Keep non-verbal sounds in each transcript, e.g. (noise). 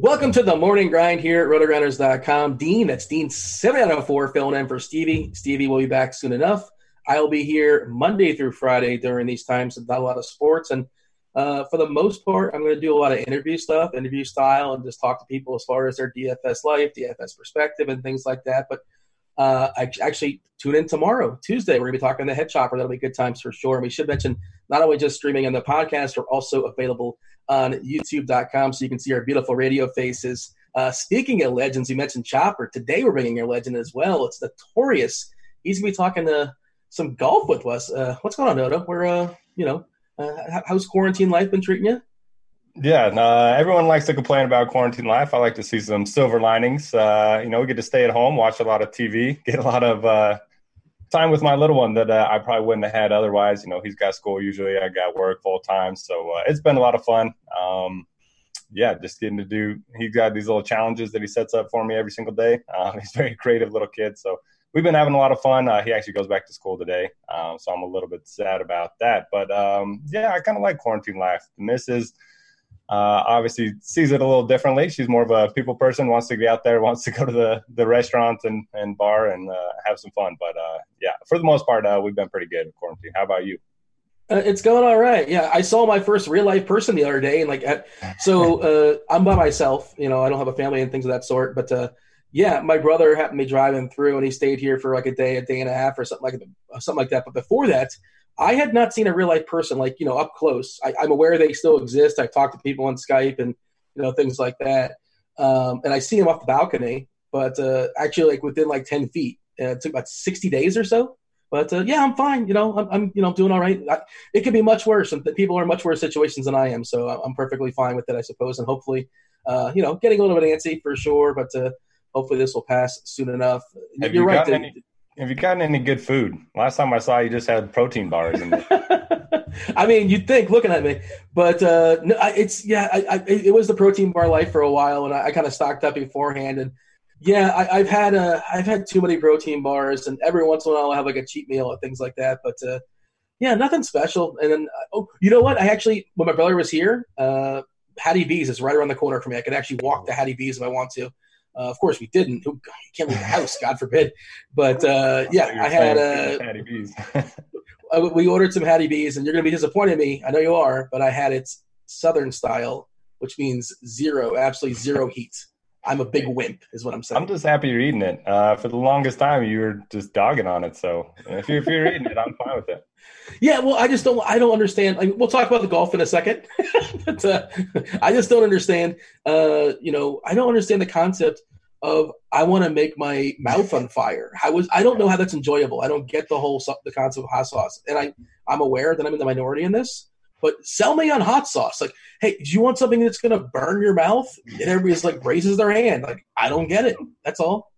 Welcome to the morning grind here at rotogrinders.com. Dean, that's Dean 704 filling in for Stevie. Stevie will be back soon enough. I'll be here Monday through Friday during these times. Not a lot of sports. And uh, for the most part, I'm going to do a lot of interview stuff, interview style, and just talk to people as far as their DFS life, DFS perspective, and things like that. But uh, I actually tune in tomorrow, Tuesday. We're going to be talking to the Head Chopper. That'll be good times for sure. And we should mention not only just streaming on the podcast, we're also available on YouTube.com so you can see our beautiful radio faces. Uh, speaking of legends, you mentioned Chopper. Today we're bringing a legend as well. It's Notorious. He's going to be talking to some golf with us. Uh, what's going on, Noto? We're, uh, you know, uh, how's quarantine life been treating you? Yeah, uh, everyone likes to complain about quarantine life. I like to see some silver linings. Uh, you know, we get to stay at home, watch a lot of TV, (laughs) get a lot of uh, time with my little one that uh, I probably wouldn't have had otherwise. You know, he's got school usually, I got work full time, so uh, it's been a lot of fun. Um, yeah, just getting to do. He's got these little challenges that he sets up for me every single day. Um, (laughs) he's a very creative little kid, so we've been having a lot of fun. Uh, he actually goes back to school today, um, so I'm a little bit sad about that. But um, yeah, I kind of like quarantine life. The missus uh, obviously sees it a little differently. She's more of a people person, wants to get out there, (laughs) wants to go to the the restaurant and, and bar and uh, have some fun. But uh, yeah, for the most part, uh, we've been pretty good in quarantine. How about you? Uh, it's going all right. Yeah, I saw my first real life person the other day, and like, so uh, I'm by myself. You know, I don't have a family and things of that sort. But yeah, my brother happened to be driving through, and he stayed here for like a day, a day and a half, or something like something like that. But before that, I had not seen a real life person like you know up close. I, am aware they still exist. I talk to people on Skype and you know things like that, um, and I see them off the balcony. But uh, actually, like within like ten feet, uh, it took about sixty days or so. But uh, yeah, I'm fine. You know, I'm, I'm you know doing all right. I, it could be much worse, and people are in much worse situations than I am. So I'm perfectly fine with it, I suppose. And hopefully, uh, you know, getting a little bit antsy for sure. But uh, hopefully, this will pass soon enough. Have You're you right. Any, have you gotten any good food? Last time I saw you, just had protein bars. (laughs) I mean, you'd think looking at me, but uh, no, it's yeah. I, I, it was the protein bar life for a while, and I, I kind of stocked up beforehand. And yeah, I, have had uh, I've had too many protein bars, and every once in a while I'll have like a cheat meal and things like that. But uh, yeah, nothing special. And then oh, you know what? I actually when my brother was here, uh, Hattie B's is right around the corner for me. I could actually walk to Hattie B's if I want to. Uh, of course, we didn't. Can't leave the house, God forbid. But uh, (laughs) yeah, I had uh, Hattie B's. (laughs) we ordered some Hattie B's, and you're going to be disappointed in me. I know you are, but I had it Southern style, which means zero, absolutely zero (laughs) heat. I'm a big wimp, is what I'm saying. I'm just happy you're eating it. Uh, for the longest time, you were just dogging on it. So if you're, if you're eating it, I'm fine with it. Yeah, well, I just don't. I don't understand. Like, we'll talk about the golf in a second, (laughs) but uh, I just don't understand. Uh, you know, I don't understand the concept of I want to make my mouth on fire. I was I don't know how that's enjoyable. I don't get the whole the concept of hot sauce, and I I'm aware that I'm in the minority in this. But sell me on hot sauce. Like, hey, do you want something that's going to burn your mouth? And everybody's like raises their hand. Like, I don't get it. That's all.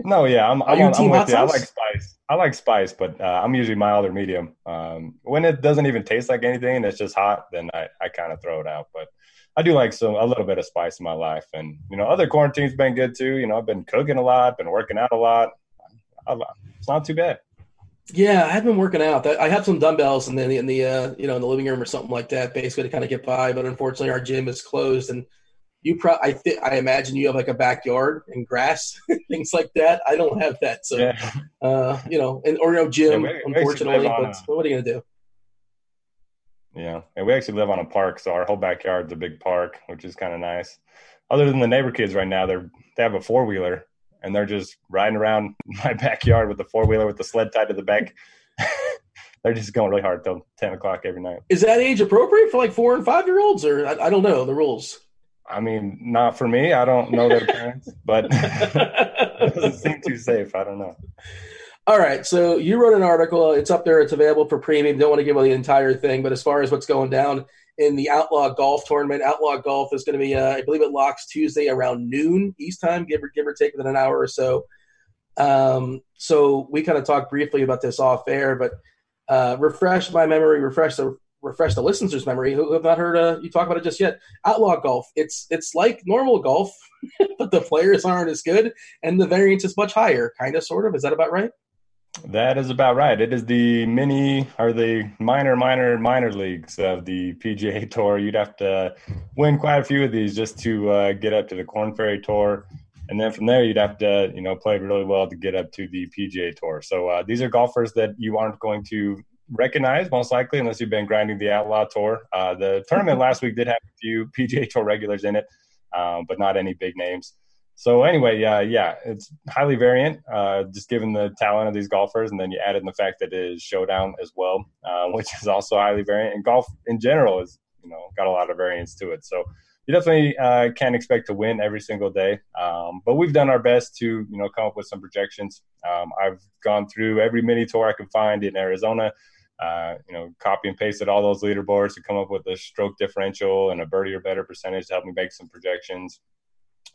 No, yeah, I'm, I'm, on, I'm with you. I like spice. I like spice, but uh, I'm usually mild or medium. Um, when it doesn't even taste like anything and it's just hot, then I, I kind of throw it out. But I do like some a little bit of spice in my life, and you know, other quarantines been good too. You know, I've been cooking a lot, been working out a lot. It's not too bad. Yeah, I've been working out. I have some dumbbells in the in the uh, you know in the living room or something like that, basically to kind of get by. But unfortunately, our gym is closed, and you pro I th- I imagine you have like a backyard and grass, (laughs) things like that. I don't have that, so yeah. uh, you know, and or no gym, yeah, we, unfortunately. We but a, what are you gonna do? Yeah, and we actually live on a park, so our whole backyard's a big park, which is kind of nice. Other than the neighbor kids right now, they're they have a four wheeler and they're just riding around (laughs) my backyard with the four wheeler with the sled tied to the back. (laughs) they're just going really hard till ten o'clock every night. Is that age appropriate for like four and five year olds, or I, I don't know the rules? I mean, not for me. I don't know their parents, (laughs) but (laughs) it doesn't seem too safe. I don't know. All right, so you wrote an article. It's up there. It's available for premium. Don't want to give away the entire thing, but as far as what's going down in the Outlaw Golf Tournament, Outlaw Golf is going to be, uh, I believe, it locks Tuesday around noon East time, give or give or take within an hour or so. Um, so we kind of talked briefly about this off air, but uh, refresh my memory, refresh the refresh the listeners' memory who have not heard uh, you talk about it just yet. Outlaw golf. It's it's like normal golf, (laughs) but the players aren't as good, and the variance is much higher. Kind of, sort of. Is that about right? That is about right. It is the mini or the minor, minor, minor leagues of the PGA (laughs) Tour. You'd have to win quite a few of these just to uh, get up to the Corn Ferry Tour, and then from there you'd have to, you know, play really well to get up to the PGA Tour. So uh, these are golfers that you aren't going to recognize most likely unless you've been grinding the Outlaw Tour. Uh, the tournament last week did have a few (laughs) PGA Tour regulars in it, um, but not any big names. So anyway, yeah, yeah, it's highly variant, uh, just given the talent of these golfers, and then you add in the fact that it is showdown as well, uh, (laughs) which is also highly variant. And golf in general is, you know, got a lot of variance to it. So you definitely uh, can't expect to win every single day, um, but we've done our best to, you know, come up with some projections. Um, I've gone through every mini tour I can find in Arizona. Uh, you know, copy and pasted all those leaderboards to come up with a stroke differential and a birdie or better percentage to help me make some projections.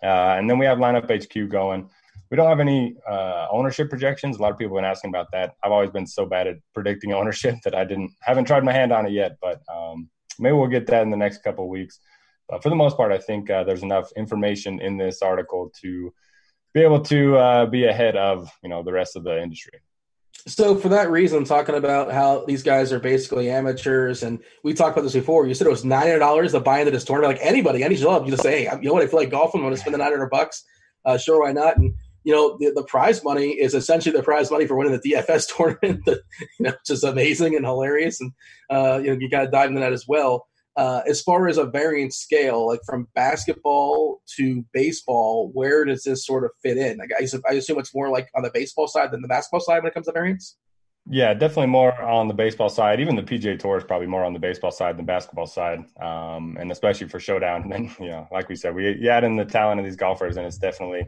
Uh, and then we have lineup HQ going. We don't have any uh, ownership projections. A lot of people have been asking about that. I've always been so bad at predicting (laughs) ownership that I didn't haven't tried my hand on it yet. But um, maybe we'll get that in the next couple weeks. But for the most part, I think uh, there's enough information in this article to be able to uh, be ahead of you know the rest of the industry. So for that reason, talking about how these guys are basically amateurs, and we talked about this before. You said it was nine hundred dollars to buy into this tournament. Like anybody, any club, you just say, hey, you know what? I feel like golfing. I'm going to spend the nine hundred bucks. Uh, sure, why not? And you know, the, the, prize money is essentially the prize money for winning the DFS (laughs) tournament. That, you know, just amazing and hilarious. And uh, you know, you got to dive into that as well. Uh, as far as a variant scale, like from basketball to baseball, where does this sort of fit in? Like I, I assume it's more like on the baseball side than the basketball side when it comes to variants. Yeah, definitely more on the baseball side. Even the PGA Tour is probably more on the baseball side than basketball side, um, and especially for showdown. And (laughs) then, you know, like we said, we add in the talent of these golfers, and it's definitely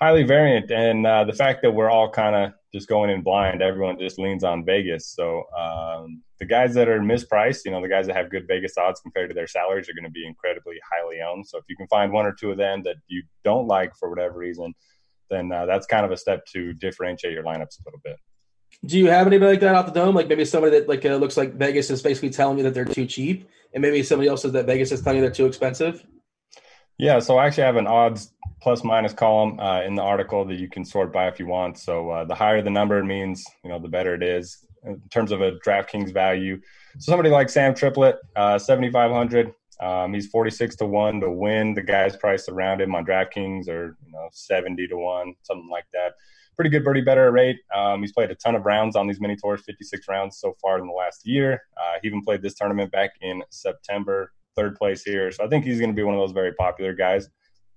highly variant. And uh, the fact that we're all kind of just going in blind, everyone just leans on Vegas. So um, the guys that are mispriced, you know, the guys that have good Vegas odds compared to their salaries are going to be incredibly highly owned. So if you can find one or two of them that you don't like for whatever reason, then uh, that's kind of a step to differentiate your lineups a little bit. Do you have anybody like that off the dome? Like maybe somebody that like uh, looks like Vegas is basically telling you that they're too cheap, and maybe somebody else says that Vegas is telling you they're too expensive. Yeah, so I actually have an odds plus minus column uh, in the article that you can sort by if you want. So uh, the higher the number means, you know, the better it is in terms of a DraftKings value. So somebody like Sam Triplett, uh, 7,500. Um, he's 46 to 1 to win. The guys priced around him on DraftKings are, you know, 70 to 1, something like that. Pretty good birdie better rate. Um, he's played a ton of rounds on these mini tours, 56 rounds so far in the last year. Uh, he even played this tournament back in September, third place here. So I think he's going to be one of those very popular guys.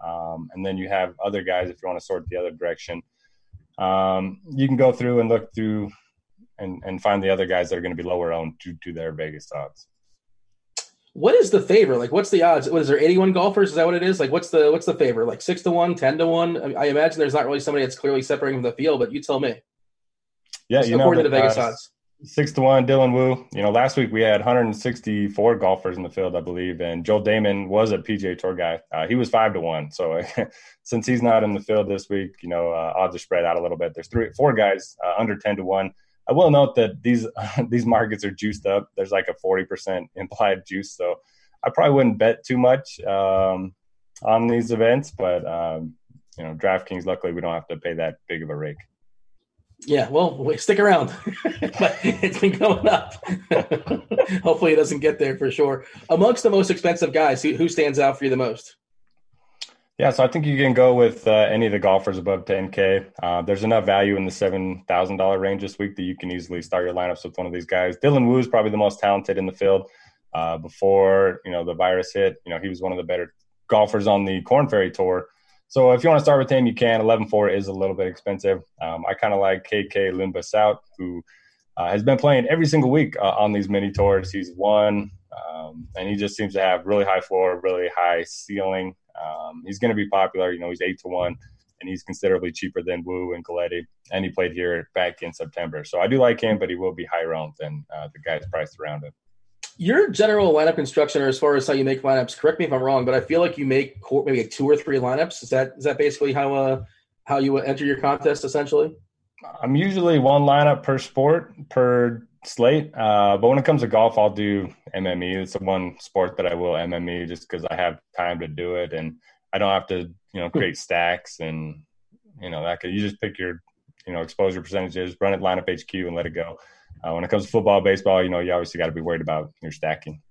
Um, and then you have other guys if you want to sort the other direction. Um, you can go through and look through and, and find the other guys that are going to be lower owned to, to their Vegas odds. What is the favor? Like, what's the odds? What is there? Eighty-one golfers? Is that what it is? Like, what's the what's the favor? Like six to one, ten to one? I, mean, I imagine there's not really somebody that's clearly separating from the field, but you tell me. Yeah, you according know, to the Vegas uh, odds six to one Dylan Wu. You know, last week we had 164 golfers in the field, I believe, and Joel Dahmen was a PGA Tour guy. Uh, he was five to one. So (laughs) since he's not in the field this week, you know, uh, odds are spread out a little bit. There's three, four guys uh, under 10 to one. I will note that these (laughs) these markets are juiced up. There's like a 40% implied juice, so I probably wouldn't bet too much um, on these events. But um, you know, DraftKings, luckily, we don't have to pay that big of a rake. Yeah, well, stick around. (laughs) but it's been going up. (laughs) Hopefully, it doesn't get there for sure. Amongst the most expensive guys, who, who stands out for you the most? Yeah, so I think you can go with uh, any of the golfers above 10K. Uh, there's enough value in the $7,000 range this week that you can easily start your lineups with one of these guys. Dylan Wu is probably the most talented in the field. Uh, before you know the virus hit, you know he was one of the better golfers on the Corn Ferry Tour. So if you want to start with him, you can. 11-4 is a little bit expensive. Um, I kind of like KK Limbhasut, who uh, has been playing every single week uh, on these mini tours. He's won, um, and he just seems to have really high floor, really high ceiling. Um, he's going to be popular. You know, he's eight to one, and he's considerably cheaper than Wu and Galetti. And he played here back in September, so I do like him, but he will be higher owned than uh, the guys priced around him your general lineup construction, or as far as how you make lineups, correct me if I'm wrong, but I feel like you make maybe two or three lineups. Is that is that basically how uh, how you enter your contest essentially? I'm usually one lineup per sport per slate, uh, but when it comes to golf, I'll do MME. It's the one sport that I will MME just because I have time to do it and I don't have to you know create stacks and you know that could, you just pick your you know exposure percentages, run it lineup HQ, and let it go. Uh, when it comes to football, baseball, you know, you obviously got to be worried about your stacking.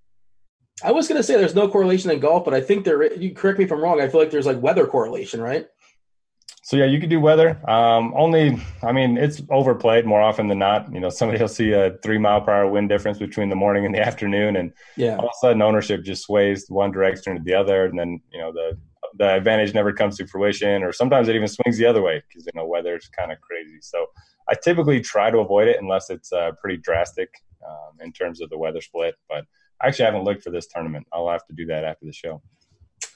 I was going to say there's no correlation in golf, but I think there. You correct me if I'm wrong. I feel like there's like weather correlation, right? So yeah, you could do weather. Um, only, I mean, it's overplayed more often than not. You know, somebody will see a three mile per hour wind difference between the morning and the (laughs) afternoon, and yeah, all of a sudden ownership just sways one direction or the other, and then you know the the advantage never comes to fruition, or sometimes it even swings the other way because you know weather's kind of crazy. So I typically try to avoid it unless it's uh, pretty drastic um, in terms of the weather split. But I actually haven't looked for this tournament. I'll have to do that after the show.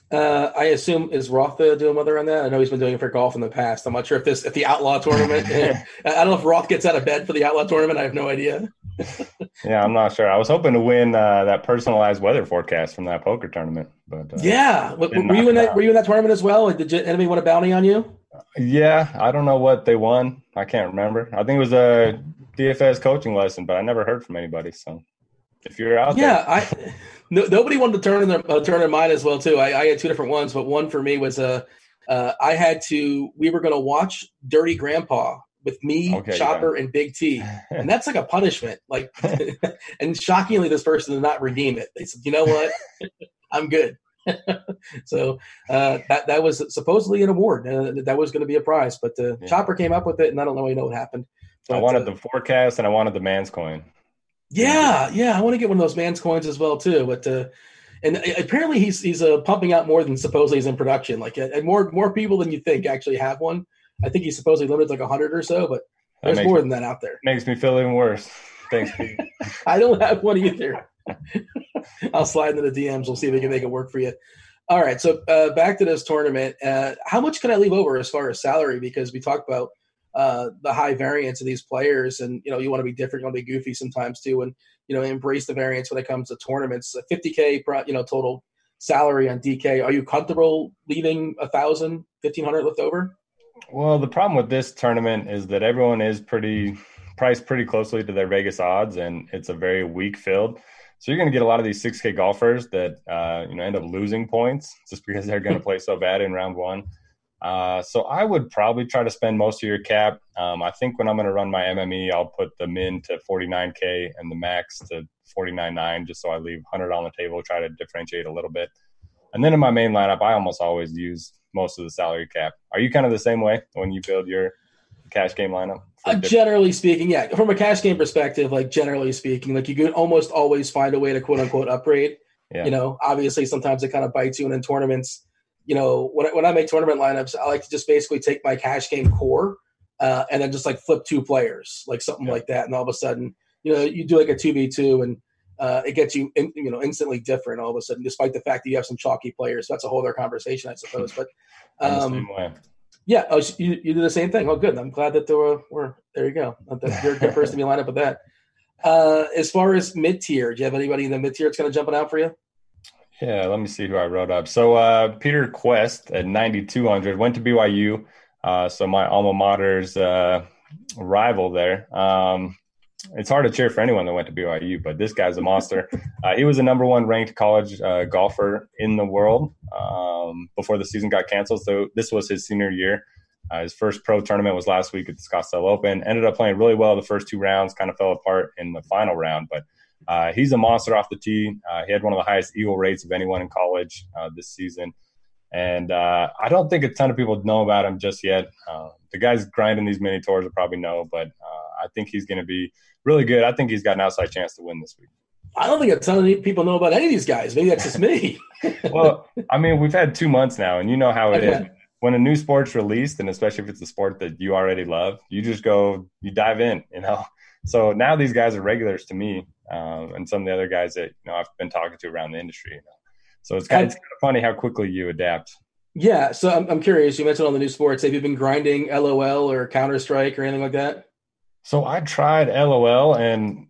Uh, I assume is Roth doing weather on that? I know he's been doing it for golf in the past. I'm not sure if this if the Outlaw tournament. (laughs) I don't know if Roth gets out of bed for the Outlaw tournament. I have no idea. (laughs) yeah, I'm not sure. I was hoping to win uh, that personalized weather forecast from that poker tournament, but uh, yeah, were you in that? Were you in that tournament as well? Did you, enemy want a bounty on you? Yeah, I don't know what they won. I can't remember. I think it was a DFS coaching lesson, but I never heard from anybody. So if you're out yeah, there. I (laughs) no, nobody wanted to turn in their uh, turn in mine as well too. I, I, had two different ones, but one for me was a uh, uh, I had to. We were going to watch Dirty Grandpa with me, okay, Chopper, yeah. and Big T, and that's like a punishment. Like, (laughs) and shockingly, this person did not redeem it. They said, "You know what? I'm good." (laughs) so uh, that that was supposedly an award. Uh, that was going to be a prize, but uh, yeah. Chopper came up with it, and I don't know. You know what happened. But, I wanted uh, the forecast, and I wanted the man's coin. Yeah, yeah, I want to get one of those man's coins as well too. But uh, and apparently he's he's uh, pumping out more than supposedly he's in production. Like and more more people than you think actually have one. I think he's supposedly limited like hundred or so, but there's more than that out there. Makes me feel even worse. Thanks, Pete. (laughs) I don't have one either. (laughs) I'll slide into the DMs. We'll see if we can make it work for you. All right, so uh, back to this tournament. Uh, how much can I leave over as far as salary? Because we talked about uh, the high variance of these players, and you know you want to be different, you want to be goofy sometimes too, and you know embrace the variance when it comes to tournaments. A 50k, you know, total salary on DK. Are you comfortable leaving a thousand, fifteen hundred left over? Well, the problem with this tournament is that everyone is pretty priced pretty closely to their Vegas odds, and it's a very weak field. So you're going to get a lot of these 6K golfers that uh, you know end up losing points just because they're going (laughs) to play so bad in round one. Uh, so I would probably try to spend most of your cap. Um, I think when I'm going to run my MME, I'll put the min to 49k and the max to 49.9, just so I leave 100 on the table. Try to differentiate a little bit. And then in my main lineup, I almost always use most of the salary cap. Are you kind of the same way when you build your cash game lineup? Uh, generally speaking, yeah. From a cash game perspective, like generally speaking, like you can almost always find a way to quote unquote upgrade. Yeah. You know, obviously sometimes it kind of bites you, and in tournaments you know, when I, when I make tournament lineups, I like to just basically take my cash game core uh, and then just like flip two players, like something yeah. like that, and all of a sudden, you know, you do like a two v two, and uh, it gets you, in, you know, instantly different all of a sudden, despite the fact that you have some chalky players. That's a whole other conversation, I suppose. But (laughs) um, yeah, oh, you, you do the same thing. Oh, good. I'm glad that there were, were there. You go. You're a good (laughs) person to be lined up with that. Uh, as far as mid tier, do you have anybody in the mid tier that's kind of jumping out for you? Yeah, let me see who I wrote up. So uh, Peter Kuest at 9,200 went to BYU. Uh, so my alma mater's uh, rival there. Um, it's hard to cheer for anyone that went to BYU, but this guy's a monster. (laughs) Uh, he was the number one ranked college uh, golfer in the world um, before the season got canceled. So this was his senior year. Uh, his first pro tournament was last week at the Scottsdale Open. Ended up playing really well the first two rounds. Kind of fell apart in the final round, but uh, he's a monster off the tee. Uh, he had one of the highest eagle rates of anyone in college uh, this season. And uh, I don't think a ton of people know about him just yet. Uh, the guys grinding these mini tours will probably know, but uh, I think he's going to be really good. I think he's got an outside chance to win this week. I don't think a ton of people know about any of these guys. Maybe that's just me. (laughs) (laughs) well, I mean, we've had two months now, and you know how it okay. is. When a new sport's released, and especially if it's a sport that you already love, you just go, you dive in, you know. So now these guys are regulars to me, um, and some of the other guys that you know I've been talking to around the industry. You know? So it's kind, of, it's kind of funny how quickly you adapt. Yeah, so I'm, I'm curious. You mentioned on the new sports. Have you been grinding LOL or Counter Strike or anything like that? So I tried LOL, and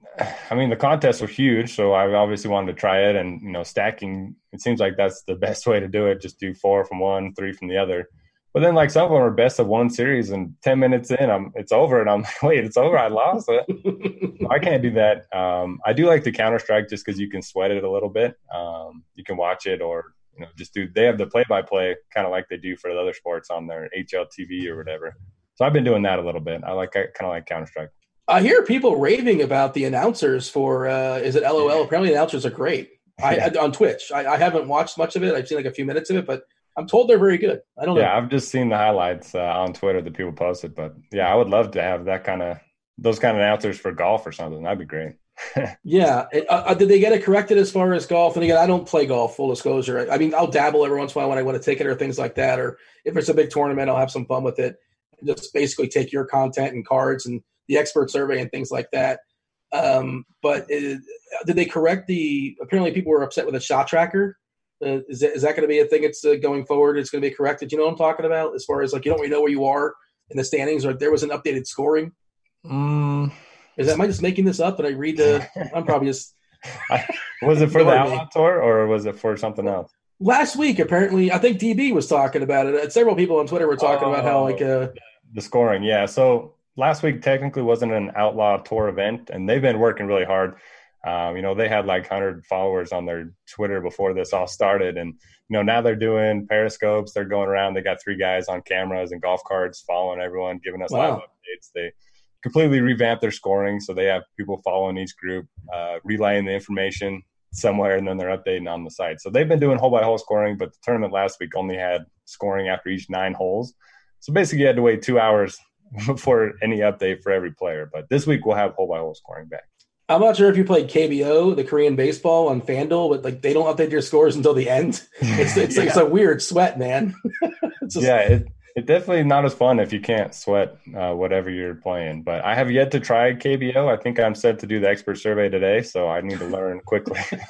I mean the contests were huge. So I obviously wanted to try it, and you know, stacking. It seems like that's the best way to do it. Just do four from one, three from the other. But then like some of them are best of one series and 10 minutes in, I'm it's over and I'm like, (laughs) wait, it's over. I lost it. (laughs) I can't do that. Um, I do like the counter strike just because you can sweat it a little bit. Um, you can watch it or, you know, just do, they have the play by play kind of like they do for the other sports on their HLTV or whatever. So I've been doing that a little bit. I like I kind of like Counter Strike. I hear people raving about the announcers for uh, is it LOL? Apparently, the announcers are great. I, I on Twitch. I, I, haven't watched much of it. I've seen like a few minutes of it, but I'm told they're very good. I don't know. Yeah, I've just seen the highlights uh, on Twitter that people posted, but yeah, I would love to have that kind of those kind of announcers for golf or something. That'd be great. (laughs) yeah, uh, uh, did they get it corrected as far as golf? And again, I don't play golf. Full disclosure. I mean, I'll dabble every once in a while when I want to take it or things like that. Or if it's a big tournament, I'll have some fun with it. Just basically take your content and cards and the expert survey and things like that. Um, but it, did they correct the? Apparently, people were upset with the shot tracker. Uh, is that, is that going to be a thing? It's uh, going forward. It's going to be corrected. You know what I'm talking about? As far as like you don't really know where you are in the standings, or there was an updated scoring. Mm. Is that am I just making this up? Did I read the? (laughs) I'm probably just. was it for the Outlaw Tour or was it for something else? Last week, apparently, I think DB was talking about it. Several people on Twitter were talking oh, about how like uh, the scoring. Yeah, so last week technically wasn't an outlaw tour event, and they've been working really hard. Um, you know, they had like 100 followers on their Twitter before this all started, and you know now they're doing periscopes. They're going around. They got three guys on cameras and golf carts following everyone, giving us wow. live updates. They completely revamped their scoring, so they have people following each group, uh, relaying the information somewhere, and then they're updating on the site. So they've been doing hole by hole scoring, but the tournament last week only had scoring after each nine holes. So basically, you had to wait two hours (laughs) for any update for every player. But this week we'll have hole by hole scoring back. I'm not sure if you played KBO, the Korean baseball on FanDuel, but like they don't update your scores until the end. (laughs) It's it's, yeah. like, it's a weird sweat, man. (laughs) just, yeah, it, it definitely not as fun if you can't sweat uh, whatever you're playing. But I have yet to try KBO. I think I'm set to do the expert survey today, so I need to learn quickly. (laughs)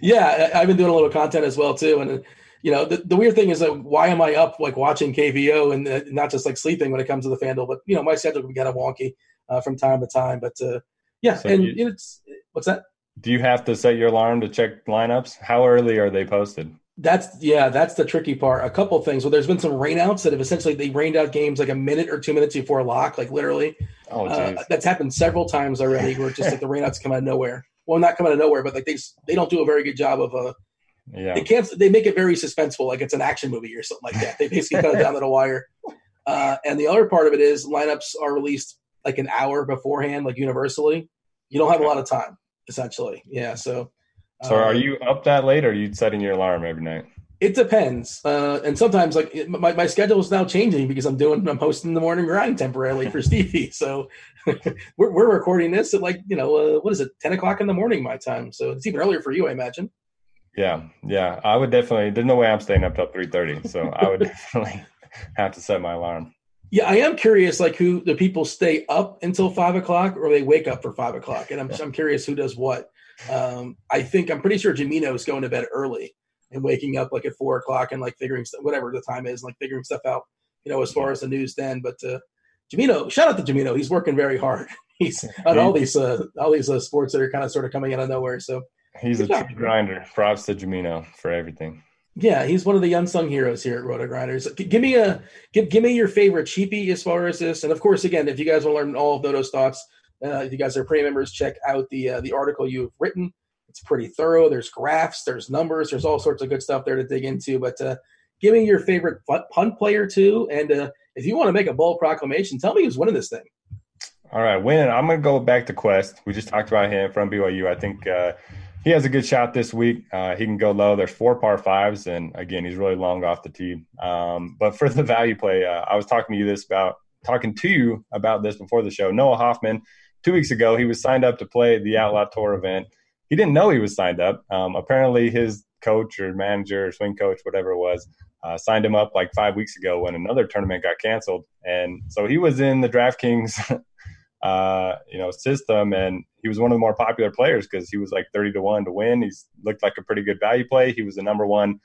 yeah, I've been doing a little content as well too, and you know, the, the weird thing is that why am I up like watching KBO and uh, not just like sleeping when it comes to the FanDuel? But you know, my schedule can get a wonky uh, from time to time. But uh, yeah, so and you, it's what's that? Do you have to set your alarm to check lineups? How early are they posted? That's yeah, that's the tricky part. A couple things. Well, there's been some rainouts that have essentially they rained out games like a minute or two minutes before lock, like literally. Oh, uh, that's happened several times already. Where just like the rainouts come out of nowhere. Well, not come out of nowhere, but like they they don't do a very good job of uh yeah. They can't. They make it very suspenseful, like it's an action movie or something like that. They basically cut it down to the wire. Uh, and the other part of it is lineups are released like an hour beforehand, like universally. You don't have a lot of time, essentially. Yeah. So. So are um, you up that late, or are you setting your alarm every night? It depends, uh, and sometimes like it, my my schedule is now changing because I'm doing I'm hosting the morning grind temporarily for (laughs) Stevie. So (laughs) we're we're recording this at like you know uh, what is it ten o'clock in the morning my time. So it's even earlier for you, I imagine. Yeah, yeah. I would definitely. There's no way I'm staying up till three thirty, so I would (laughs) definitely have to set my alarm. Yeah, I am curious, like who the people stay up until five o'clock or they wake up for five o'clock, and I'm I'm curious who does what. Um, I think I'm pretty sure Jamino is going to bed early and waking up like at four o'clock and like figuring stuff, whatever the time is, like figuring stuff out. You know, as far as the news then. But uh, Jamino, shout out to Jamino. He's working very hard. (laughs) He's on all these uh, all these uh, sports that are kind of sort of coming out of nowhere. So He's a true grinder. Props to Jamino for everything. Yeah, he's one of the unsung heroes here at Roto Grinders. Give me a give give me your favorite cheapie as far as this, and of course, again, if you guys want to learn all of Dodo's thoughts, uh, if you guys are premium members, check out the uh, the article you've written. It's pretty thorough. There's graphs, there's numbers, there's all sorts of good stuff there to dig into. But uh, give me your favorite punt player too, and uh, if you want to make a bold proclamation, tell me who's winning this thing. All right, winning. I'm going to go back to Kuest. We just talked about him from BYU. I think uh, he has a good shot this week. Uh, he can go low. There's four par fives, and again, he's really long off the tee. Um, but for the value play, uh, I was talking to you this about talking to you about this before the show. Noah Hoffman, two weeks ago, he was signed up to play the Outlaw Tour event. He didn't know he was signed up. Um, apparently, his coach or manager or swing coach, whatever it was, uh, signed him up like five weeks ago when another tournament got canceled, and so he was in the DraftKings (laughs) uh, you know, system. And he was one of the more popular players because he was like 30 to 1 to win. He's looked like a pretty good value play. He was the number one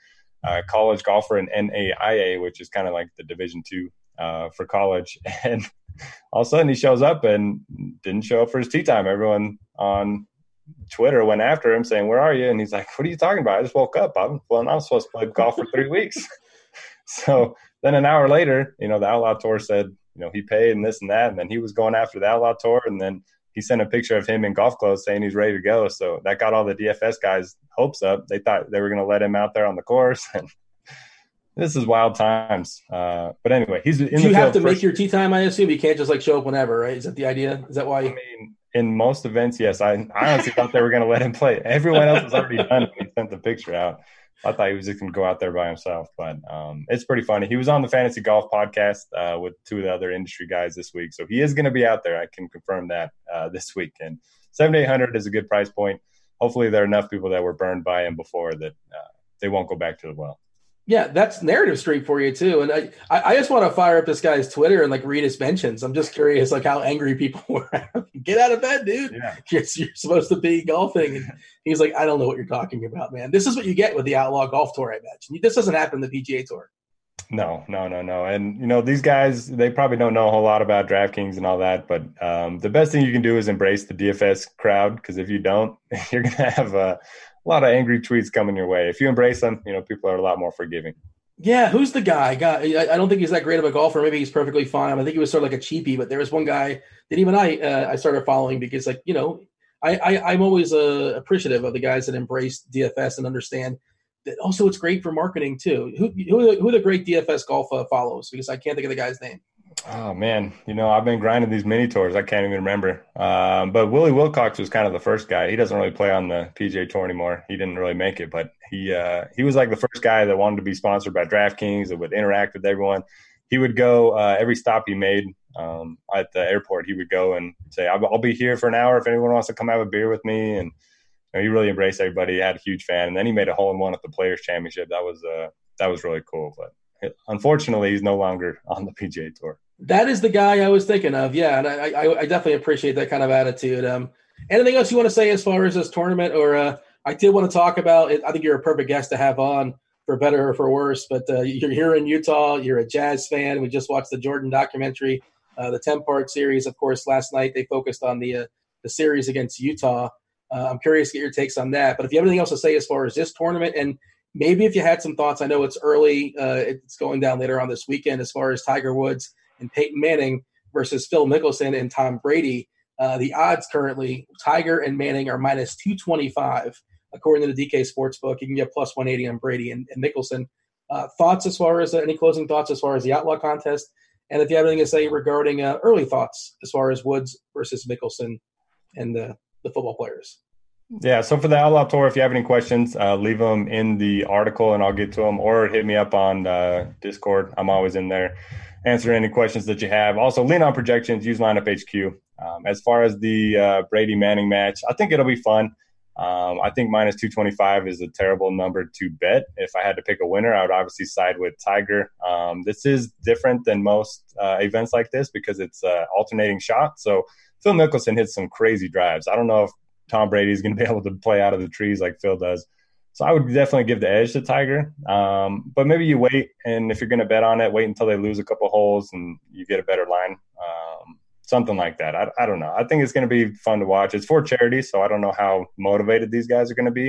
uh, college golfer in NAIA, which is kind of like the division two uh, for college. (laughs) And all of a sudden he shows up and didn't show up for his tee time. Everyone on Twitter went after him saying, Where are you? And he's like, What are you talking about? I just woke up. I'm, well, I'm supposed to play golf for three (laughs) weeks. (laughs) so then an hour later, you know, the Outlaw Tour said, you know, he paid and this and that. And then he was going after that Outlaw Tour. And then he sent a picture of him in golf clothes saying he's ready to go. So that got all the DFS guys' hopes up. They thought they were going to let him out there on the course. (laughs) And this is wild times. Uh, but anyway, he's in Do you have to make your tee time? I assume you can't just like show up whenever, right? Is that the idea? Is that why? I mean, in most events, yes. I, I honestly thought they were going to let him play. Everyone else was already done when he sent the picture out. I thought he was just going to go out there by himself, but um, it's pretty funny. He was on the Fantasy Golf podcast uh, with two of the other industry guys this week, so he is going to be out there. I can confirm that uh, this week. And seventy eight hundred is a good price point. Hopefully, there are enough people that were burned by him before that uh, they won't go back to the well. Yeah, that's narrative street for you too. And I, I just want to fire up this guy's Twitter and like read his mentions. I'm just curious, like how angry people (laughs) were. Get out of bed, dude. Yeah. You're, you're, supposed to be golfing. And (laughs) he's like, I don't know what you're talking about, man. This is what you get with the Outlaw Golf Tour. I imagine this doesn't happen in the PGA Tour. No, no, no, no. And you know these guys, they probably don't know a whole lot about DraftKings and all that. But um, the best thing you can do is embrace the DFS crowd because if you don't, (laughs) you're gonna have a a lot of angry tweets coming your way. If you embrace them, you know, people are a lot more forgiving. Yeah, who's the guy? God, I don't think he's that great of a golfer. Maybe he's perfectly fine. I think he was sort of like a cheapie, but there was one guy that even I uh, I started following because, like, you know, I, I am always uh, appreciative of the guys that embrace DFS and understand that. Also, it's great for marketing too. Who who, who the great DFS golf uh, follows? Because I can't think of the guy's name. Oh man, you know I've been grinding these mini tours. I can't even remember. Um, but Willie Wilcox was kind of the first guy. He doesn't really play on the PGA Tour anymore. He didn't really make it, but he uh, he was like the first guy that wanted to be sponsored by DraftKings that would interact with everyone. He would go uh, every stop he made um, at the airport. He would go and say, "I'll, I'll, be here for an hour if anyone wants to come have a beer with me." And you know, he really embraced everybody. He had a huge fan, and then he made a hole in one at the Players Championship. That was uh, that was really cool. But unfortunately, he's no longer on the PGA Tour. That is the guy I was thinking of. Yeah, and I, I, I definitely appreciate that kind of attitude. Um, anything else you want to say as far as this tournament, or uh, I did want to talk about it. I think you're a perfect guest to have on for better or for worse. But uh, you're here in Utah. You're a jazz fan. We just watched the Jordan documentary, uh, the ten part series. Of course, last night they focused on the uh, the series against Utah. Uh, I'm curious to get your takes on that. But if you have anything else to say as far as this tournament, and maybe if you had some thoughts, I know it's early. Uh, it's going down later on this weekend as far as Tiger Woods and Peyton Manning versus Phil Mickelson and Tom Brady. Uh, the odds currently, Tiger and Manning are minus 225, according to the DK Sportsbook. You can get plus 180 on Brady and, and Mickelson. Uh, thoughts as far as uh, any closing thoughts as far as the Outlaw contest? And if you have anything to say regarding uh, early thoughts as far as Woods versus Mickelson and the, the football players. Yeah, so for the Outlaw Tour, if you have any questions, uh, leave them in the article and I'll get to them, or hit me up on uh, Discord. I'm always in there answer any questions that you have. Also, lean on projections, use lineup HQ. Um, as far as the uh, Brady Manning match, I think it'll be fun. Um, I think minus 225 is a terrible number to bet. If I had to pick a winner, I would obviously side with Tiger. Um, this is different than most uh, events like this because it's uh, alternating shot. So Phil Mickelson hits some crazy drives. I don't know if Tom Brady is going to be (laughs) able to play out of the trees like Phil does. So I would definitely give the edge to Tiger. Um, but maybe you wait, and if you're going to bet on it, wait until they lose a couple holes and you get a better line. Um, something like that. I, I don't know. I think it's going to be fun to watch. It's for charity, so I don't know how motivated these guys are going to be.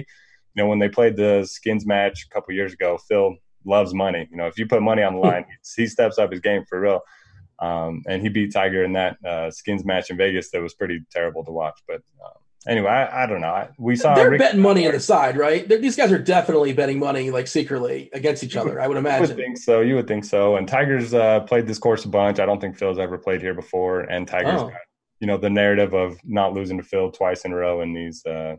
You know, when they played the skins match a couple years ago, Phil loves money. You know, if you put money on the line, he steps up his game for real. Um, and he beat Tiger in that uh, skins match in Vegas. That was pretty terrible to watch, but um, anyway, I, I, don't know. We saw they're Rick betting money on the side, right? They're, these guys are definitely betting money like secretly against each other. I would imagine. You would think so. You would think so. And Tigers uh, played this course a bunch. I don't think Phil's ever played here before. And Tigers, oh. got, you know, the narrative of not losing to Phil twice in a row in these uh,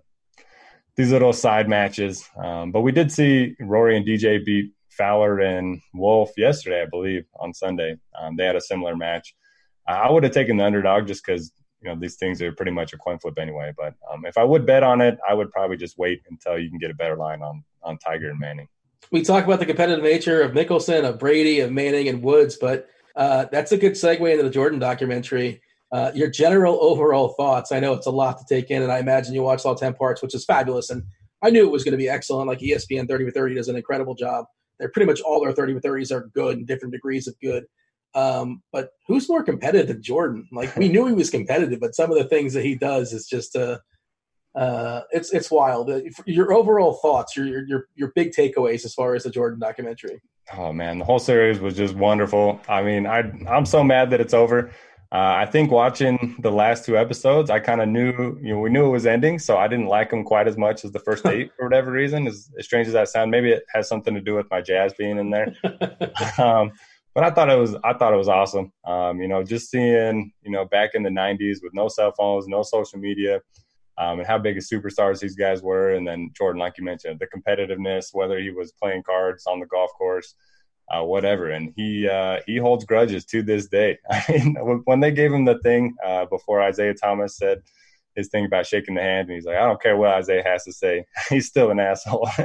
these little side matches. Um, but we did see Rory and DJ beat Fowler and Wolff yesterday, I believe, on Sunday. Um, they had a similar match. I would have taken the underdog just because you know these things are pretty much a coin flip anyway. But um, if I would bet on it, I would probably just wait until you can get a better line on on Tiger and Manning. We talk about the competitive nature of Mickelson, of Brady, of Manning, and Woods, but uh, that's a good segue into the Jordan documentary. Uh, your general overall thoughts. I know it's a lot to take in, and I imagine you watched all ten parts, which is fabulous. And I knew it was going to be excellent. Like ESPN 30 for 30 does an incredible job. They're pretty much all their 30 for 30s are good in different degrees of good. Um, but who's more competitive than Jordan? Like we knew he was competitive, but some of the things that he does is just uh, uh, it's it's wild. Uh, your overall thoughts, your your your big takeaways as far as the Jordan documentary. Oh man, the whole series was just wonderful. I mean, I I'm so mad that it's over. Uh, I think watching the last two episodes, I kind of knew, you know, we knew it was ending, so I didn't like them quite as much as the first eight (laughs) for whatever reason. As, as strange as that sounds, maybe it has something to do with my jazz being in there. (laughs) um, but I thought it was, I thought it was awesome. Um, you know, just seeing, you know, back in the '90s with no cell phones, no social media, um, and how big of superstars these guys were, and then Jordan, like you mentioned, the competitiveness, whether he was playing cards on the golf course uh, whatever. And he uh, he holds grudges to this day. (laughs) I mean, when they gave him the thing uh, before Isiah Thomas said his thing about shaking the hand, and he's like, I don't care what Isiah has to say, (laughs) he's still an asshole. (laughs)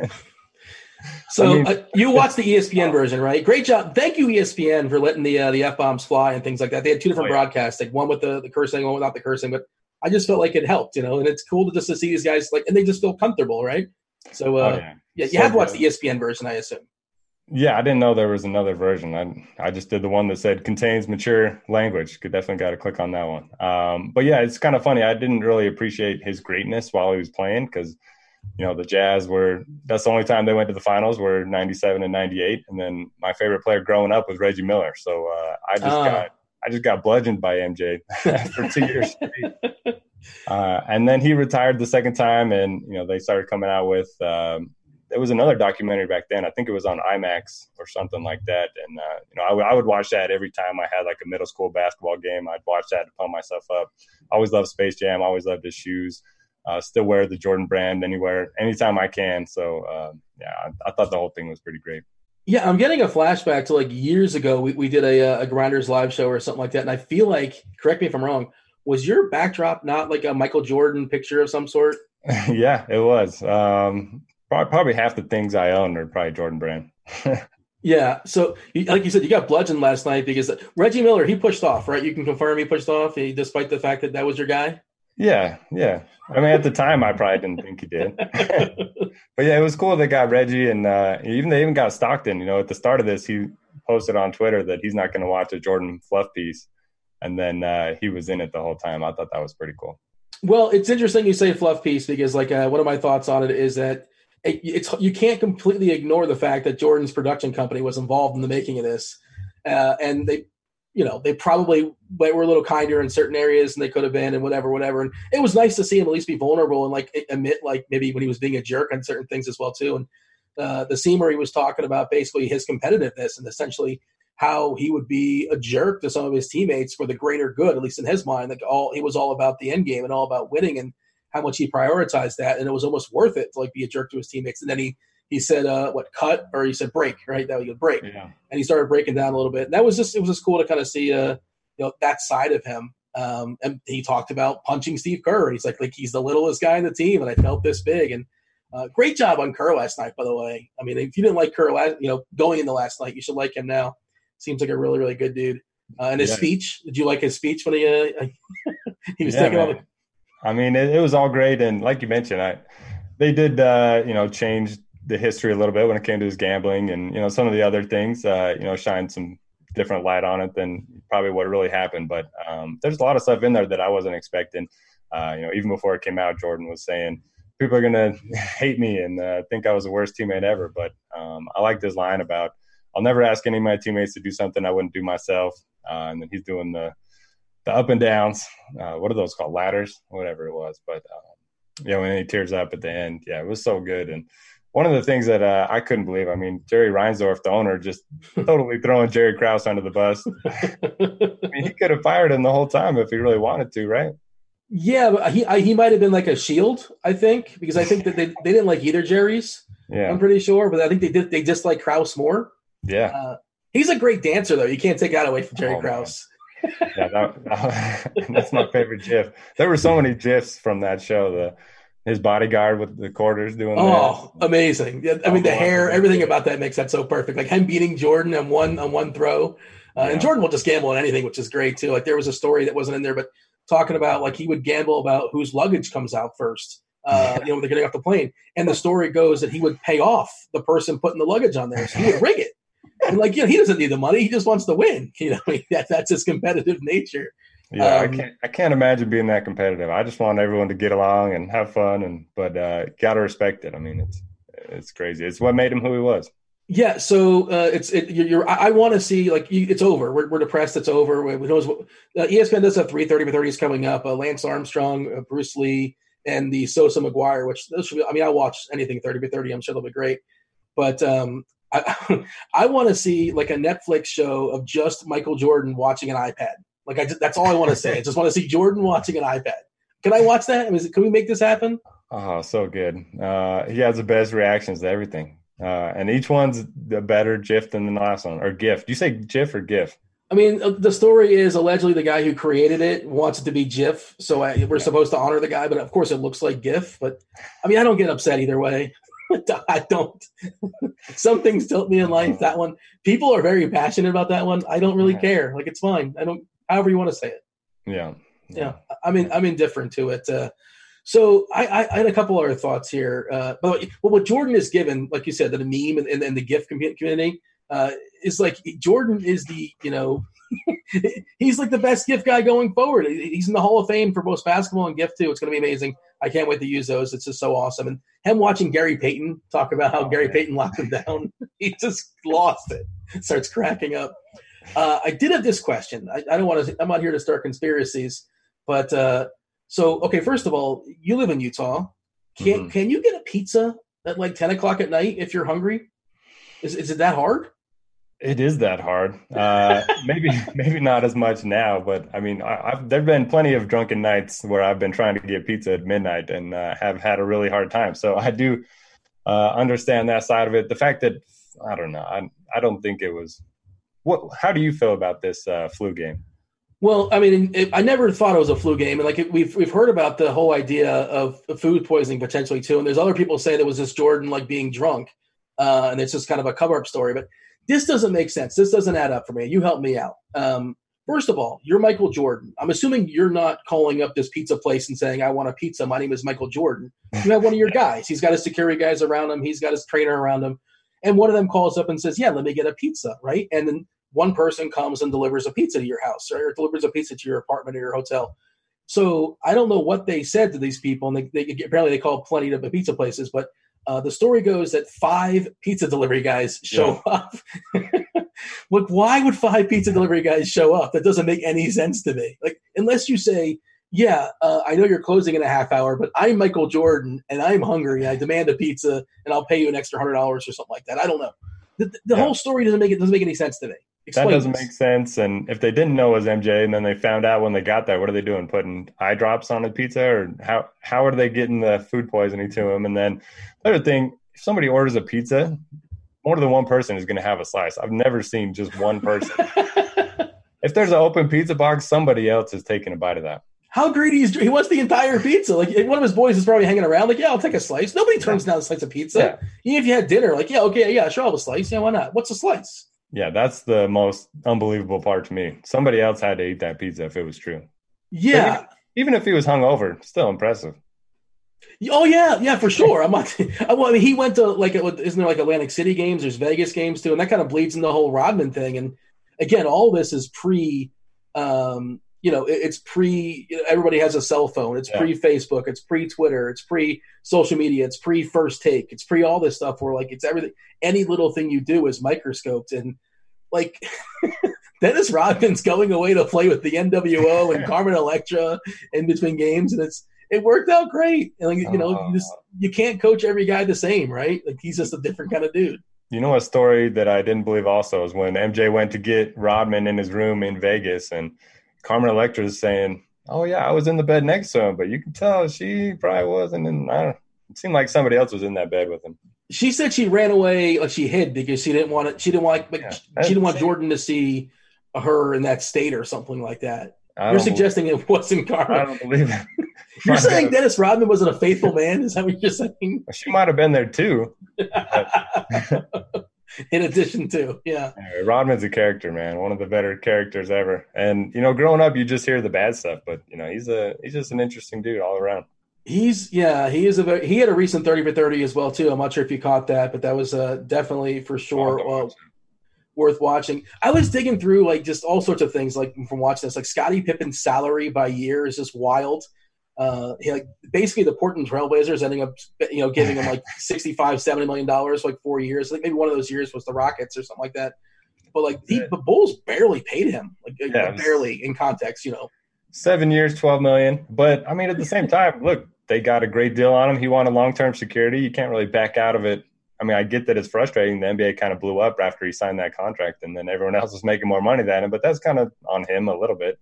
so I mean, uh, you watched the ESPN version, right? Great job. Thank you, ESPN, for letting the uh, the f bombs fly and things like that. They had two different oh, yeah. broadcasts, like one with the, the cursing, one without the cursing, but. I just felt like it helped, you know, and it's cool to just to see these guys like, and they just feel comfortable, right? So, uh, oh, yeah. yeah, you so have watched the ESPN version, I assume. Yeah, I didn't know there was another version. I I just did the one that said contains mature language. Could definitely got to click on that one. Um, but yeah, it's kind of funny. I didn't really appreciate his greatness while he was playing because you know the Jazz were that's the only time they went to the finals were '97 and '98, and then my favorite player growing up was Reggie Miller. So uh, I just uh. got I just got bludgeoned by MJ (laughs) for two years. (laughs) uh, and then he retired the second time, and you know they started coming out with um, there was another documentary back then. I think it was on IMAX or something like that. And uh, you know, I, w- I would watch that every time I had like a middle school basketball game. I'd watch that to pump myself up. I always loved Space Jam. I always loved his shoes. Uh, still wear the Jordan brand anywhere, anytime I can. So uh, yeah, I, I, thought the whole thing was pretty great. Yeah, I'm getting a flashback to like years ago. We, we did a, uh, a Grinders live show or something like that, and I feel like, correct me if I'm wrong, was your backdrop not like a Michael Jordan picture of some sort? (laughs) yeah, it was. Um, Probably, probably half the things I own are probably Jordan Brand. (laughs) yeah. So, like you said, you got bludgeoned last night because Reggie Miller, he pushed off, right? You can confirm he pushed off, despite the fact that that was your guy. Yeah, yeah. I mean, at the time, I probably didn't think he did, (laughs) but yeah, it was cool they got Reggie, and uh, even they even got Stockton. You know, at the start of this, he posted on Twitter that he's not going to watch a Jordan fluff piece, and then uh, he was in it the whole time. I thought that was pretty cool. Well, it's interesting you say fluff piece because, like, uh, one of my thoughts on it is that it's you can't completely ignore the fact that Jordan's production company was involved in the making of this, uh, and they, you know, they probably were a little kinder in certain areas than they could have been, and whatever, whatever. And it was nice to see him at least be vulnerable and like admit, like maybe when he was being a jerk on certain things as well too. And uh, the scene where he was talking about basically his competitiveness and essentially how he would be a jerk to some of his teammates for the greater good, at least in his mind. Like all he was all about the end game and all about winning and how much he prioritized that, and it was almost worth it to like be a jerk to his teammates. And then he he said, uh, "What cut?" or he said, "Break." Right? That was a break. Yeah. And he started breaking down a little bit. And that was just it was just cool to kind of see uh, you know that side of him. Um, and he talked about punching Steve Kerr. He's like, like he's the littlest guy in the team, and I felt this big. And uh, great job on Kerr last night, by the way. I mean, if you didn't like Kerr last, you know, going into last night, you should like him now. Seems like a really, really good dude. Uh, and his yeah. speech, did you like his speech when he uh, (laughs) he was yeah, taking all the I mean, it, it, was all great, and like you mentioned, I they did uh, you know change the history a little bit when it came to his gambling, and you know some of the other things uh, you know shine some different light on it than probably what really happened. But um, there's a lot of stuff in there that I wasn't expecting. Uh, you know, even before it came out, Jordan was saying people are gonna (laughs) hate me and uh, think I was the worst teammate ever. But um, I like this line about I'll never ask any of my teammates to do something I wouldn't do myself. Uh, and then he's doing the the up and downs. Uh, what are those called? Ladders, whatever it was. But um, you know, when he tears up at the end, yeah, it was so good. And one of the things that uh, I couldn't believe, I mean, Jerry Reinsdorf, the owner, just (laughs) totally throwing Jerry Krause under the bus. (laughs) I mean, he could have fired him the whole time if he really wanted to, right? Yeah, but he I, he might have been like a shield, I think, because I think that they, (laughs) they didn't like either Jerry's. Yeah, I'm pretty sure, but I think they did they dislike Krause more. Yeah, uh, he's a great dancer though. You can't take that away from Jerry oh, Krause yeah, that, that, that's my favorite GIF. There were so many GIFs from that show. The his bodyguard with the quarters doing. That. Oh, that. amazing! Yeah, I mean, the hair, everything about that makes that so perfect. Like him beating Jordan on one on one throw, uh, yeah. and Jordan will just gamble on anything, which is great too. Like there was a story that wasn't in there, but talking about like he would gamble about whose luggage comes out first. Uh, (laughs) you know, when they're getting off the plane, and the story goes that he would pay off the person putting the luggage on there, so he would rig it and like you know, he doesn't need the money; he just wants to win. (laughs) You know, that, that's his competitive nature. Yeah, um, I can't. I can't imagine being that competitive. I just want everyone to get along and have fun, and but uh, gotta respect it. I mean, it's it's crazy. It's what made him who he was. Yeah, so uh, it's it, you're, you're I, I want to see like you, it's over. We're, we're depressed. It's over. Who knows what? Uh, ESPN does have three thirty for thirties coming up. Uh, Lance Armstrong, uh, Bruce Lee, and the Sosa McGwire. Which those should be, I mean, I watch anything thirty for thirty. I'm sure they'll be great. But um, I (laughs) I want to see like a Netflix show of just Michael Jordan watching an iPad. Like I that's all I want to say. I just want to see Jordan watching an iPad. Can I watch that? Is it, can we make this happen? Oh, so good. Uh, he has the best reactions to everything. Uh, and each one's a better GIF than the last one, or GIF. Do you say GIF or GIF? I mean, uh, the story is allegedly the guy who created it wants it to be GIF, so I, we're yeah. supposed to honor the guy. But of course, it looks like GIF. But I mean, I don't get upset either way. (laughs) I don't. (laughs) Some things tilt me in life. That one, people are very passionate about that one. I don't really care. Like it's fine. I don't. However you want to say it. Yeah. Yeah. yeah. I mean, I'm indifferent to it. Uh, so I, I, had a couple other thoughts here. Uh, but well, what Jordan is given, like you said, the meme and, and, and the GIF community uh, is like Jordan is the you know (laughs) he's like the best GIF guy going forward. He's in the Hall of Fame for both basketball and GIF too. It's going to be amazing. I can't wait to use those. It's just so awesome. And him watching Gary Payton talk about how oh, Gary man. Payton locked him down, (laughs) he just lost it. Starts cracking up. Uh, I did have this question. I, I don't want to. I'm not here to start conspiracies, but uh, so, okay, first of all, you live in Utah. Can mm-hmm. can you get a pizza at like ten o'clock at night if you're hungry? Is is it that hard? It is that hard. Uh, (laughs) maybe maybe not as much now, but I mean, I, have there've been plenty of drunken nights where I've been trying to get pizza at midnight and uh, have had a really hard time. So I do uh, understand that side of it. The fact that I don't know, I I don't think it was. What? How do you feel about this uh, flu game? Well, I mean, it, I never thought it was a flu game, and like it, we've we've heard about the whole idea of food poisoning potentially too. And there's other people say that was just Jordan like being drunk, uh, and it's just kind of a cover up story. But this doesn't make sense. This doesn't add up for me. You help me out. Um, first of all, you're Michael Jordan. I'm assuming you're not calling up this pizza place and saying, "I want a pizza. My name is Michael Jordan." You have one of your (laughs) guys. He's got his security guys around him. He's got his trainer around him, and one of them calls up and says, "Yeah, let me get a pizza." Right, and then one person comes and delivers a pizza to your house right, or delivers a pizza to your apartment or your hotel. So I don't know what they said to these people, and they, they apparently they called plenty of pizza places. But uh, the story goes that five pizza delivery guys show yeah. up. (laughs) Look, why would five pizza delivery guys show up? That doesn't make any sense to me. Like, unless you say, "Yeah, uh, I know you're closing in a half hour, but I'm Michael Jordan and I'm hungry. And I demand a pizza, and I'll pay you an extra hundred dollars or something like that." I don't know. The, the yeah. whole story doesn't make it doesn't make any sense to me. Explain that doesn't this. make sense. And if they didn't know it was MJ and then they found out when they got there, what are they doing? Putting eye drops on a pizza or how, how are they getting the food poisoning to him? And then the other thing, if somebody orders a pizza, more than one person is going to have a slice. I've never seen just one person. (laughs) if there's an open pizza box, somebody else is taking a bite of that. How greedy is he wants the entire pizza? Like one of his boys is probably hanging around, like, yeah, I'll take a slice. Nobody turns down a slice of pizza. Yeah. Even if you had dinner, like, yeah, okay, yeah, sure, I'll have a slice. Yeah, why not? What's a slice? Yeah, that's the most unbelievable part to me. Somebody else had to eat that pizza if it was true. Yeah. Even, even, if he was hungover, still impressive. Oh yeah, yeah, for sure. I'm not. (laughs) I mean, he went to like, isn't there like Atlantic City games? There's Vegas games too, and that kind of bleeds into the whole Rodman thing. And again, all this is pre. Um, you know, it's pre. Everybody has a cell phone. It's yeah. pre Facebook. It's pre Twitter. It's pre social media. It's pre First Take. It's pre all this stuff. Where like it's everything. Any little thing you do is microscoped, and like (laughs) Dennis Rodman's going away to play with the NWO and (laughs) Carmen Electra in between games, and it's it worked out great. And like, you know, you just uh. you can't coach every guy the same, right? Like he's just a different kind of dude. You know, a story that I didn't believe also is when MJ went to get Rodman in his room in Vegas and Carmen Electra is saying, "Oh yeah, I was in the bed next to him, but you can tell she probably wasn't." And I don't. It seemed like somebody else was in that bed with him. She said she ran away, like she hid because she didn't want it. She didn't want, yeah, she didn't want Jordan to see her in that state or something like that. You're suggesting it (laughs) wasn't Carmen. I don't believe it. (laughs) You're (laughs) saying Dennis Rodman wasn't a faithful man? Is that what you're saying? She might have been there too. (laughs) in addition to yeah. Rodman's a character man. One of the better characters ever. And you know growing up you just hear the bad stuff but you know he's a he's just an interesting dude all around. He's yeah he is a very he had a recent 30 for 30 as well too. I'm not sure if you caught that but that was uh definitely for sure uh, worth watching. I was digging through like just all sorts of things like from watching this. Like scottie pippen's salary by year is just wild uh, he, like basically the Portland Trailblazers ending up you know giving him like (laughs) 65 70 million dollars like four years. I think maybe one of those years was the Rockets or something like that. But like the, the Bulls barely paid him, like yeah, barely in context, you know. Seven years, twelve million. But I mean, at the (laughs) same time, look, they got a great deal on him. He wanted long term security. You can't really back out of it. I mean, I get that it's frustrating. The NBA kind of blew up after he signed that contract, and then everyone else was making more money than him. But that's kind of on him a little bit.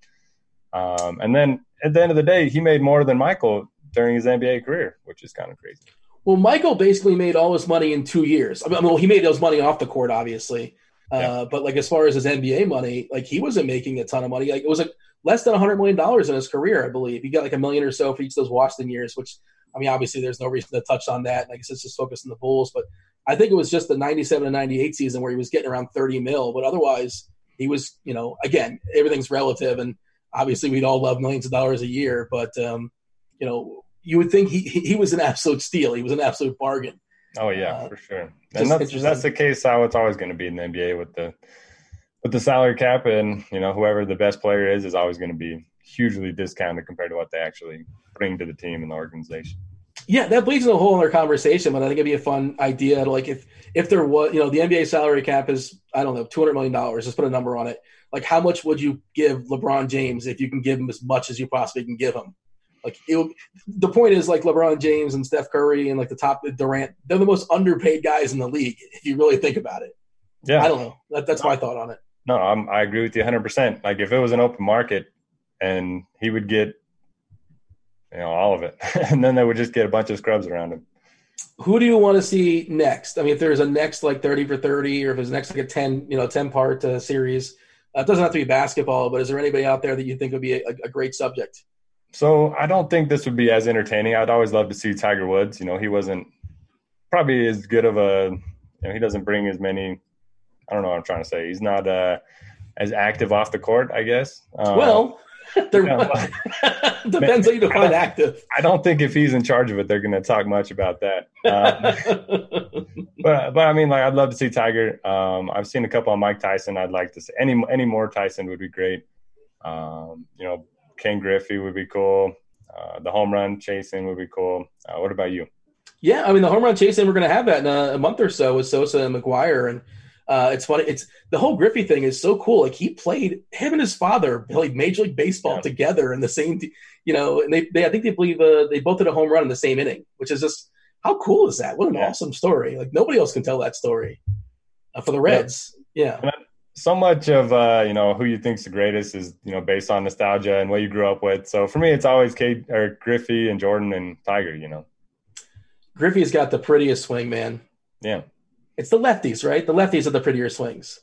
Um, and then at the end of the day, he made more than Michael during his NBA career, which is kind of crazy. Well, Michael basically made all his money in two years. I mean, well, he made those money off the court, obviously. Uh, yeah. But like as far as his NBA money, like he wasn't making a ton of money. Like it was like less than hundred million dollars in his career, I believe. He got like a million or so for each of those Washington years. Which I mean, obviously, there's no reason to touch on that. Like I said, just focus on the Bulls. But I think it was just the '97 and '98 season where he was getting around 30 mil. But otherwise, he was, you know, again, everything's relative, and obviously, we'd all love millions of dollars a year. But um, you know, you would think he he was an absolute steal. He was an absolute bargain. Oh yeah, uh, for sure. And that's that's the case how it's always going to be in the NBA with the with the salary cap, and you know whoever the best player is is always going to be hugely discounted compared to what they actually bring to the team and the organization. Yeah, that bleeds into a whole other conversation, but I think it'd be a fun idea to like if if there was you know the NBA salary cap is I don't know two hundred million dollars. Just put a number on it. Like how much would you give LeBron James if you can give him as much as you possibly can give him? Like it, the point is, like LeBron James and Steph Curry and like the top Durant, they're the most underpaid guys in the league if you really think about it. Yeah, I don't know. That, that's no, my thought on it. No, I'm, I agree with you 100. percent Like if it was an open market and he would get, you know, all of it, (laughs) and then they would just get a bunch of scrubs around him. Who do you want to see next? I mean, if there's a next like 30 for 30, or if there's next like a 10, you know, 10 part uh, series, uh, it doesn't have to be basketball, but is there anybody out there that you think would be a, a great subject? So I don't think this would be as entertaining. I'd always love to see Tiger Woods. You know, he wasn't probably as good of a. You know, he doesn't bring as many. I don't know what I'm trying to say. He's not uh, as active off the court, I guess. Uh, well, (laughs) (laughs) depends how you define active. I don't think if he's in charge of it, they're going to talk much about that. Um, (laughs) but but I mean, like I'd love to see Tiger. Um, I've seen a couple of Mike Tyson. I'd like to see any any more Tyson would be great. Um, you know, Ken Griffey would be cool. Uh, the home run chasing would be cool. Uh, what about you? Yeah, I mean the home run chasing we're going to have that in a, a, month or so with Sosa and McGwire. and uh, it's funny. It's the whole Griffey thing is so cool. Like he played him and his father played Major League Baseball yeah. together in the same, you know, and they, they I think they believe uh, they both did a home run in the same inning, which is just how cool is that? What an yeah. awesome story! Like nobody else can tell that story uh, for the Reds. Yeah. yeah so much of uh, you know who you think's the greatest is you know based on nostalgia and what you grew up with. So for me, it's always Kate or Griffey and Jordan and Tiger. You know, Griffey's got the prettiest swing, man. Yeah, it's the lefties, right? The lefties are the prettier swings.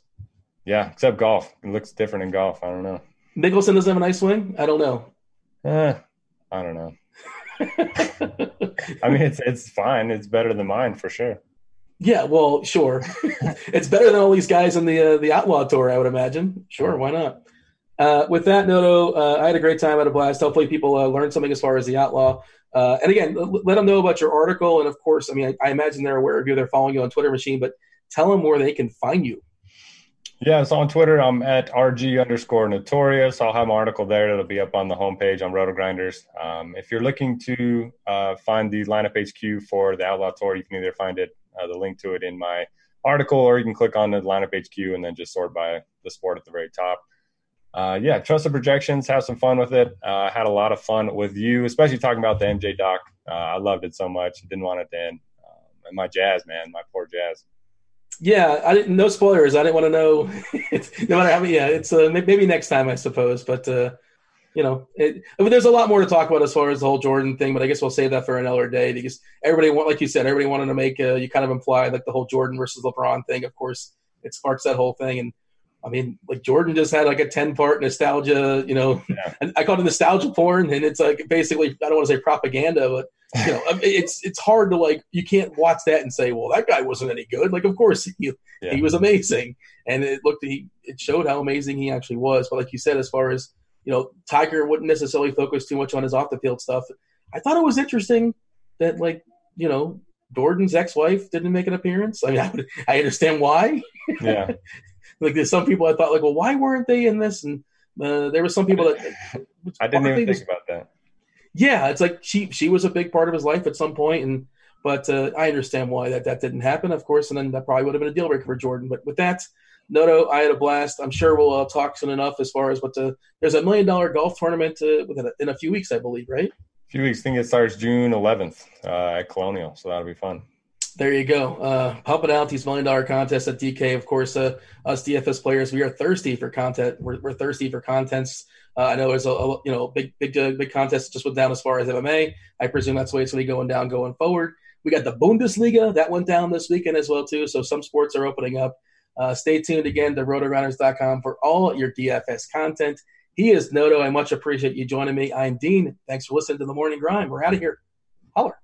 Yeah, except golf. It looks different in golf. I don't know. Mickelson doesn't have a nice swing. I don't know. Eh, I don't know. I mean, it's it's fine. It's better than mine for sure. Yeah, well, sure. (laughs) it's better than all these guys in the uh, the Outlaw Tour, I would imagine. Sure, why not? Uh, with that, Noto, uh, I had a great time at a blast. Hopefully, people uh, learned something as far as the Outlaw. Uh, and again, let them know about your article. And of course, I mean, I, I, imagine they're aware of you. They're following you on Twitter machine, but tell them where they can find you. Yeah, so on Twitter, I'm at RG underscore notorious. I'll have an article there that'll be up on the homepage on RotoGrinders. Um, if you're looking to uh, find the lineup HQ for the Outlaw Tour, you can either find it uh, the link to it in my article, or you can click on the lineup HQ and then just sort by the sport at the very top. Uh, yeah, trust the projections, have some fun with it. Uh, had a lot of fun with you, especially talking about the MJ doc. Uh, I loved it so much. Didn't want it to end. Um, and my jazz, man, my poor jazz. Yeah, I didn't. No spoilers. I didn't want to know. (laughs) no matter how many. Yeah, it's uh, maybe next time, I suppose. But uh, you know, it, I mean, there's a lot more to talk about as far as the whole Jordan thing, but I guess we'll save that for another day because everybody, want, like you said, everybody wanted to make, uh, you kind of implied like the whole Jordan versus LeBron thing. Of course, it sparks that whole thing. And I mean, like Jordan just had like a 10 part nostalgia, you know, yeah. (laughs) I call it nostalgia porn. And it's like basically, I don't want to say propaganda, but you know, it's, it's hard to like, you can't watch that and say, well, that guy wasn't any good. Like, of course he, yeah. he was amazing. And it looked, he, it showed how amazing he actually was. But like you said, as far as, you know, Tiger wouldn't necessarily focus too much on his off the field stuff. I thought it was interesting that like, you know, Jordan's ex-wife didn't make an appearance. I mean, I, would, I understand why. Yeah. (laughs) like there's some people I thought like, well, why weren't they in this? And uh, there were some people that (laughs) I didn't even think about that. Yeah, it's like she she was a big part of his life at some point, and but uh, I understand why that that didn't happen, of course, and then that probably would have been a deal breaker for Jordan. But with that, no, no, I had a blast. I'm sure we'll uh, talk soon enough as far as what the there's a million dollar golf tournament uh, within a, in a few weeks, I believe, right? A few weeks. I think it starts June 11th uh, at Colonial, so that'll be fun. There you go. Uh, pumping out these million dollar contests at DK. Of course, uh, us DFS players, we are thirsty for content. We're, we're thirsty for contents. Uh, I know there's a, a, you know big big uh, big contest just went down as far as MMA. I presume that's the way it's going to be going down going forward. We got the Bundesliga that went down this weekend as well too. So some sports are opening up. Uh, stay tuned again to RotoGrinders.com for all your DFS content. He is Noto. I much appreciate you joining me. I'm Dean. Thanks for listening to the Morning Grind. We're out of here. Holler.